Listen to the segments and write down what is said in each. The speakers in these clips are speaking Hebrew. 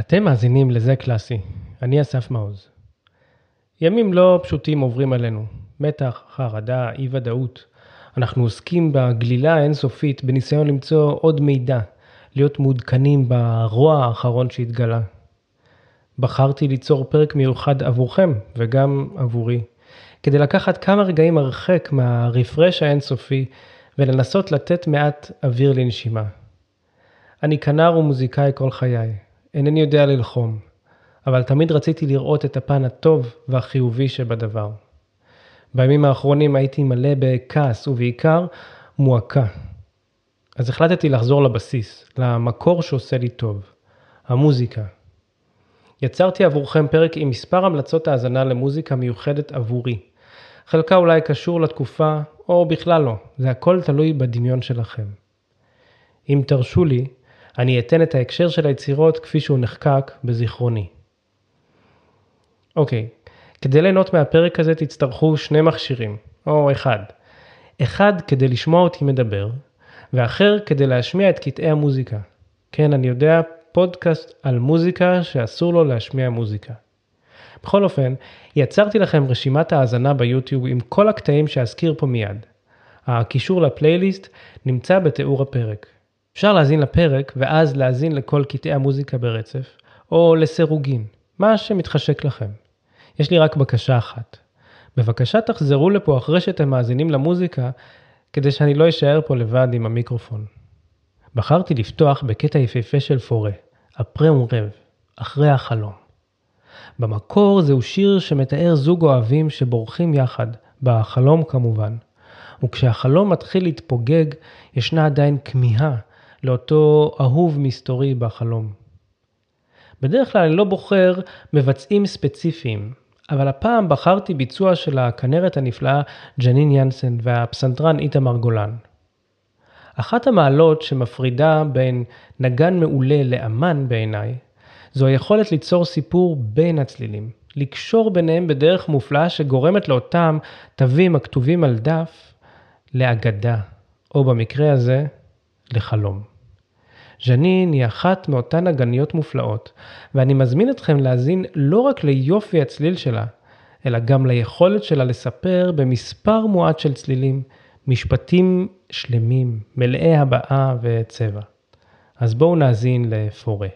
אתם מאזינים לזה קלאסי, אני אסף מעוז. ימים לא פשוטים עוברים עלינו, מתח, חרדה, אי ודאות. אנחנו עוסקים בגלילה האינסופית בניסיון למצוא עוד מידע, להיות מעודכנים ברוע האחרון שהתגלה. בחרתי ליצור פרק מיוחד עבורכם וגם עבורי, כדי לקחת כמה רגעים הרחק מהרפרש האינסופי ולנסות לתת מעט אוויר לנשימה. אני כנר ומוזיקאי כל חיי, אינני יודע ללחום, אבל תמיד רציתי לראות את הפן הטוב והחיובי שבדבר. בימים האחרונים הייתי מלא בכעס ובעיקר מועקה. אז החלטתי לחזור לבסיס, למקור שעושה לי טוב, המוזיקה. יצרתי עבורכם פרק עם מספר המלצות האזנה למוזיקה מיוחדת עבורי. חלקה אולי קשור לתקופה, או בכלל לא, זה הכל תלוי בדמיון שלכם. אם תרשו לי, אני אתן את ההקשר של היצירות כפי שהוא נחקק בזיכרוני. אוקיי, כדי ליהנות מהפרק הזה תצטרכו שני מכשירים, או אחד. אחד כדי לשמוע אותי מדבר, ואחר כדי להשמיע את קטעי המוזיקה. כן, אני יודע, פודקאסט על מוזיקה שאסור לו להשמיע מוזיקה. בכל אופן, יצרתי לכם רשימת האזנה ביוטיוב עם כל הקטעים שאזכיר פה מיד. הקישור לפלייליסט נמצא בתיאור הפרק. אפשר להאזין לפרק ואז להאזין לכל קטעי המוזיקה ברצף, או לסירוגין, מה שמתחשק לכם. יש לי רק בקשה אחת. בבקשה תחזרו לפה אחרי שאתם מאזינים למוזיקה, כדי שאני לא אשאר פה לבד עם המיקרופון. בחרתי לפתוח בקטע יפהפה של פורה, הפרה רב, אחרי החלום. במקור זהו שיר שמתאר זוג אוהבים שבורחים יחד, בחלום כמובן. וכשהחלום מתחיל להתפוגג, ישנה עדיין כמיהה לאותו אהוב מסתורי בחלום. בדרך כלל אני לא בוחר מבצעים ספציפיים, אבל הפעם בחרתי ביצוע של הכנרת הנפלאה ג'נין ינסן והפסנתרן איתמר גולן. אחת המעלות שמפרידה בין נגן מעולה לאמן בעיניי, זו היכולת ליצור סיפור בין הצלילים, לקשור ביניהם בדרך מופלאה שגורמת לאותם תווים הכתובים על דף לאגדה, או במקרה הזה, לחלום. ז'נין היא אחת מאותן נגניות מופלאות, ואני מזמין אתכם להאזין לא רק ליופי הצליל שלה, אלא גם ליכולת שלה לספר במספר מועט של צלילים, משפטים שלמים, מלאי הבעה וצבע. אז בואו נאזין לפורה.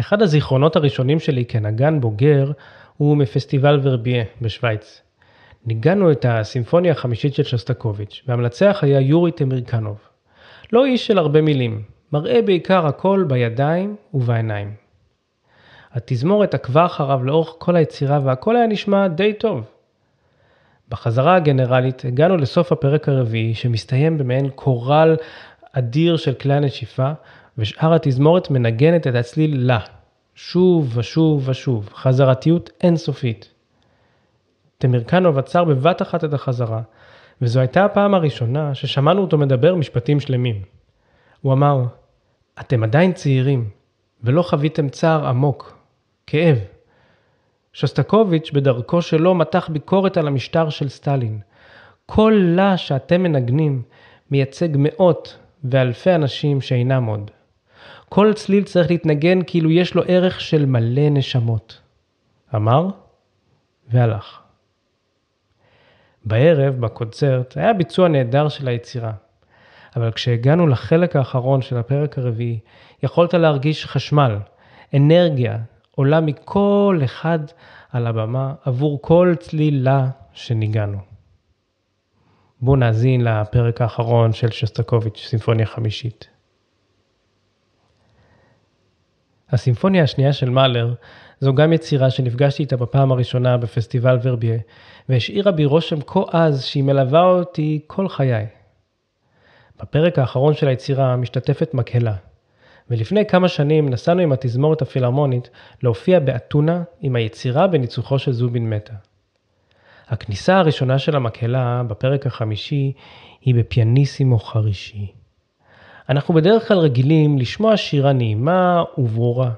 אחד הזיכרונות הראשונים שלי כנגן בוגר הוא מפסטיבל ורבייה בשוויץ. ניגענו את הסימפוניה החמישית של שוסטקוביץ', והמלצח היה יורי תמירקנוב. לא איש של הרבה מילים, מראה בעיקר הכל בידיים ובעיניים. התזמורת עקבה אחריו לאורך כל היצירה והכל היה נשמע די טוב. בחזרה הגנרלית הגענו לסוף הפרק הרביעי שמסתיים במעין קורל אדיר של כלי הנשיפה ושאר התזמורת מנגנת את הצליל לה, שוב ושוב ושוב, חזרתיות אינסופית. תמירקנוב עצר בבת אחת את החזרה, וזו הייתה הפעם הראשונה ששמענו אותו מדבר משפטים שלמים. הוא אמר, אתם עדיין צעירים, ולא חוויתם צער עמוק, כאב. שוסטקוביץ' בדרכו שלו מתח ביקורת על המשטר של סטלין. כל לה שאתם מנגנים מייצג מאות ואלפי אנשים שאינם עוד. כל צליל צריך להתנגן כאילו יש לו ערך של מלא נשמות. אמר והלך. בערב, בקונצרט, היה ביצוע נהדר של היצירה. אבל כשהגענו לחלק האחרון של הפרק הרביעי, יכולת להרגיש חשמל, אנרגיה, עולה מכל אחד על הבמה עבור כל צלילה שניגענו. בואו נאזין לפרק האחרון של שסטקוביץ', סימפוניה חמישית. הסימפוניה השנייה של מאלר זו גם יצירה שנפגשתי איתה בפעם הראשונה בפסטיבל ורביה, והשאירה בי רושם כה עז שהיא מלווה אותי כל חיי. בפרק האחרון של היצירה משתתפת מקהלה, ולפני כמה שנים נסענו עם התזמורת הפילהרמונית להופיע באתונה עם היצירה בניצוחו של זובין מטה. הכניסה הראשונה של המקהלה בפרק החמישי היא בפיאניסימו חרישי. אנחנו בדרך כלל רגילים לשמוע שירה נעימה וברורה,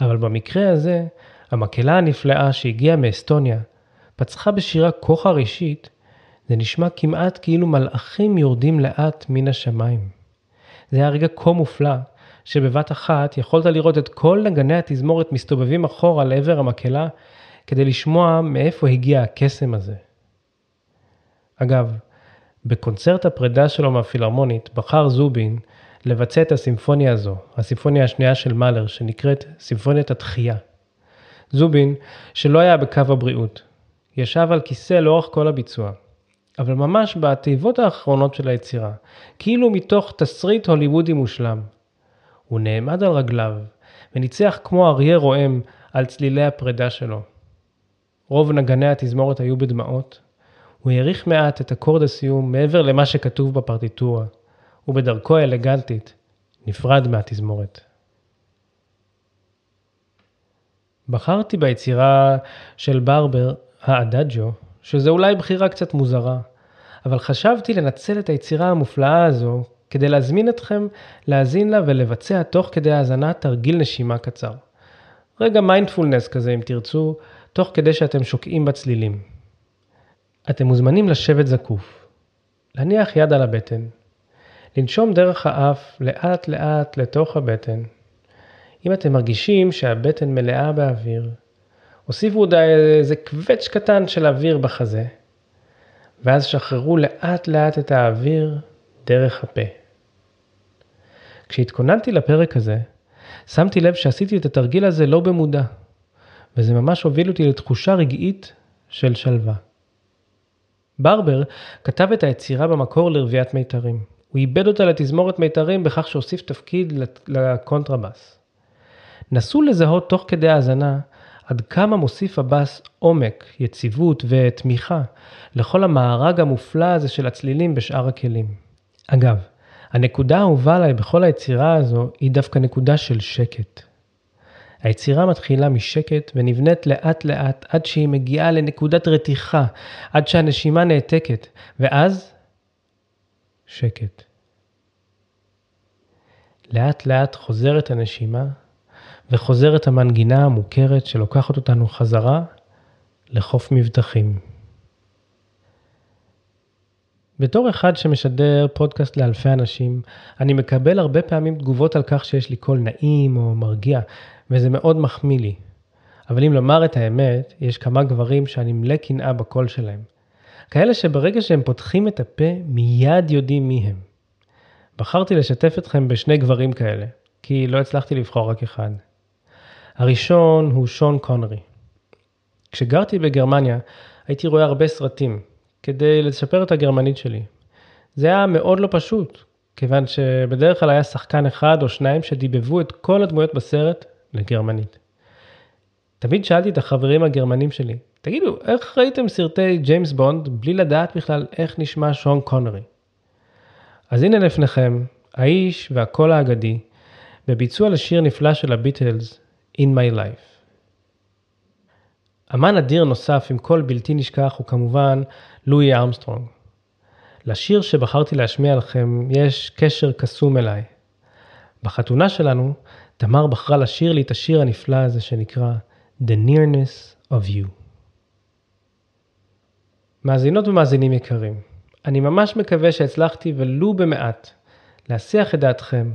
אבל במקרה הזה, המקהלה הנפלאה שהגיעה מאסטוניה פצחה בשירה כה חרישית, זה נשמע כמעט כאילו מלאכים יורדים לאט מן השמיים. זה היה רגע כה מופלא, שבבת אחת יכולת לראות את כל נגני התזמורת מסתובבים אחורה לעבר המקהלה כדי לשמוע מאיפה הגיע הקסם הזה. אגב, בקונצרט הפרידה שלו מהפילהרמונית בחר זובין לבצע את הסימפוניה הזו, הסימפוניה השנייה של מאלר, שנקראת סימפוניית התחייה. זובין, שלא היה בקו הבריאות, ישב על כיסא לאורך כל הביצוע, אבל ממש בתיבות האחרונות של היצירה, כאילו מתוך תסריט הוליוודי מושלם. הוא נעמד על רגליו, וניצח כמו אריה רועם על צלילי הפרידה שלו. רוב נגני התזמורת היו בדמעות. הוא העריך מעט את אקורד הסיום מעבר למה שכתוב בפרטיטורה, ובדרכו האלגנטית נפרד מהתזמורת. בחרתי ביצירה של ברבר, האדאג'ו, שזה אולי בחירה קצת מוזרה, אבל חשבתי לנצל את היצירה המופלאה הזו כדי להזמין אתכם להאזין לה ולבצע תוך כדי האזנה תרגיל נשימה קצר. רגע מיינדפולנס כזה אם תרצו, תוך כדי שאתם שוקעים בצלילים. אתם מוזמנים לשבת זקוף, להניח יד על הבטן, לנשום דרך האף לאט לאט לתוך הבטן. אם אתם מרגישים שהבטן מלאה באוויר, הוסיפו עוד איזה קווץ' קטן של אוויר בחזה, ואז שחררו לאט לאט את האוויר דרך הפה. כשהתכוננתי לפרק הזה, שמתי לב שעשיתי את התרגיל הזה לא במודע, וזה ממש הוביל אותי לתחושה רגעית של שלווה. ברבר כתב את היצירה במקור לרביית מיתרים. הוא איבד אותה לתזמורת מיתרים בכך שהוסיף תפקיד לקונטרבאס. נסו לזהות תוך כדי האזנה עד כמה מוסיף הבאס עומק, יציבות ותמיכה לכל המארג המופלא הזה של הצלילים בשאר הכלים. אגב, הנקודה האהובה עליי בכל היצירה הזו היא דווקא נקודה של שקט. היצירה מתחילה משקט ונבנית לאט לאט עד שהיא מגיעה לנקודת רתיחה, עד שהנשימה נעתקת, ואז שקט. לאט לאט חוזרת הנשימה וחוזרת המנגינה המוכרת שלוקחת אותנו חזרה לחוף מבטחים. בתור אחד שמשדר פודקאסט לאלפי אנשים, אני מקבל הרבה פעמים תגובות על כך שיש לי קול נעים או מרגיע, וזה מאוד מחמיא לי. אבל אם לומר את האמת, יש כמה גברים שאני מלא קנאה בקול שלהם. כאלה שברגע שהם פותחים את הפה, מיד יודעים מי הם. בחרתי לשתף אתכם בשני גברים כאלה, כי לא הצלחתי לבחור רק אחד. הראשון הוא שון קונרי. כשגרתי בגרמניה, הייתי רואה הרבה סרטים, כדי לשפר את הגרמנית שלי. זה היה מאוד לא פשוט, כיוון שבדרך כלל היה שחקן אחד או שניים שדיבבו את כל הדמויות בסרט לגרמנית. תמיד שאלתי את החברים הגרמנים שלי, תגידו, איך ראיתם סרטי ג'יימס בונד בלי לדעת בכלל איך נשמע שון קונרי? אז הנה לפניכם, האיש והקול האגדי, בביצוע לשיר נפלא של הביטלס, In My Life. אמן אדיר נוסף עם קול בלתי נשכח הוא כמובן לואי ארמסטרונג. לשיר שבחרתי להשמיע לכם יש קשר קסום אליי. בחתונה שלנו, תמר בחרה לשיר לי את השיר הנפלא הזה שנקרא The Nearness of You. מאזינות ומאזינים יקרים, אני ממש מקווה שהצלחתי ולו במעט להסיח את דעתכם,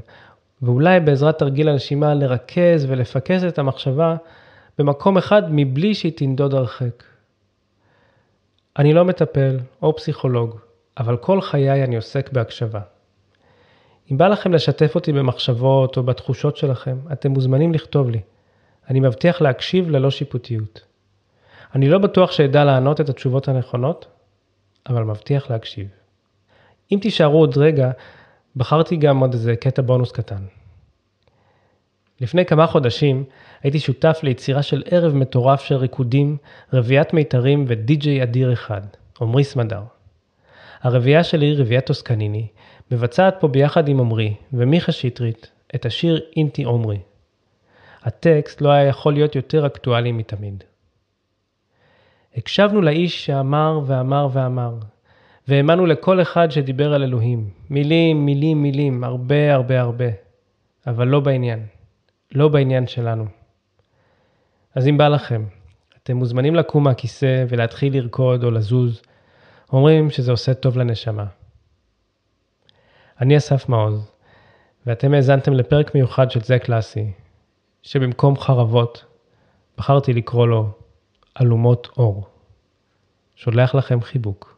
ואולי בעזרת תרגיל הנשימה לרכז ולפקס את המחשבה במקום אחד מבלי שהיא תנדוד הרחק. אני לא מטפל או פסיכולוג, אבל כל חיי אני עוסק בהקשבה. אם בא לכם לשתף אותי במחשבות או בתחושות שלכם, אתם מוזמנים לכתוב לי. אני מבטיח להקשיב ללא שיפוטיות. אני לא בטוח שאדע לענות את התשובות הנכונות, אבל מבטיח להקשיב. אם תישארו עוד רגע, בחרתי גם עוד איזה קטע בונוס קטן. לפני כמה חודשים הייתי שותף ליצירה של ערב מטורף של ריקודים, רביעיית מיתרים ודי-ג'יי אדיר אחד, עמרי סמדר. הרביעייה שלי, רביעיית טוסקניני, מבצעת פה ביחד עם עמרי ומיכה שטרית את השיר אינטי עומרי. הטקסט לא היה יכול להיות יותר אקטואלי מתמיד. הקשבנו לאיש שאמר ואמר ואמר, והאמנו לכל אחד שדיבר על אלוהים. מילים, מילים, מילים, הרבה הרבה הרבה. אבל לא בעניין. לא בעניין שלנו. אז אם בא לכם, אתם מוזמנים לקום מהכיסא ולהתחיל לרקוד או לזוז. אומרים שזה עושה טוב לנשמה. אני אסף מעוז, ואתם האזנתם לפרק מיוחד של זה קלאסי, שבמקום חרבות בחרתי לקרוא לו אלומות אור. שולח לכם חיבוק.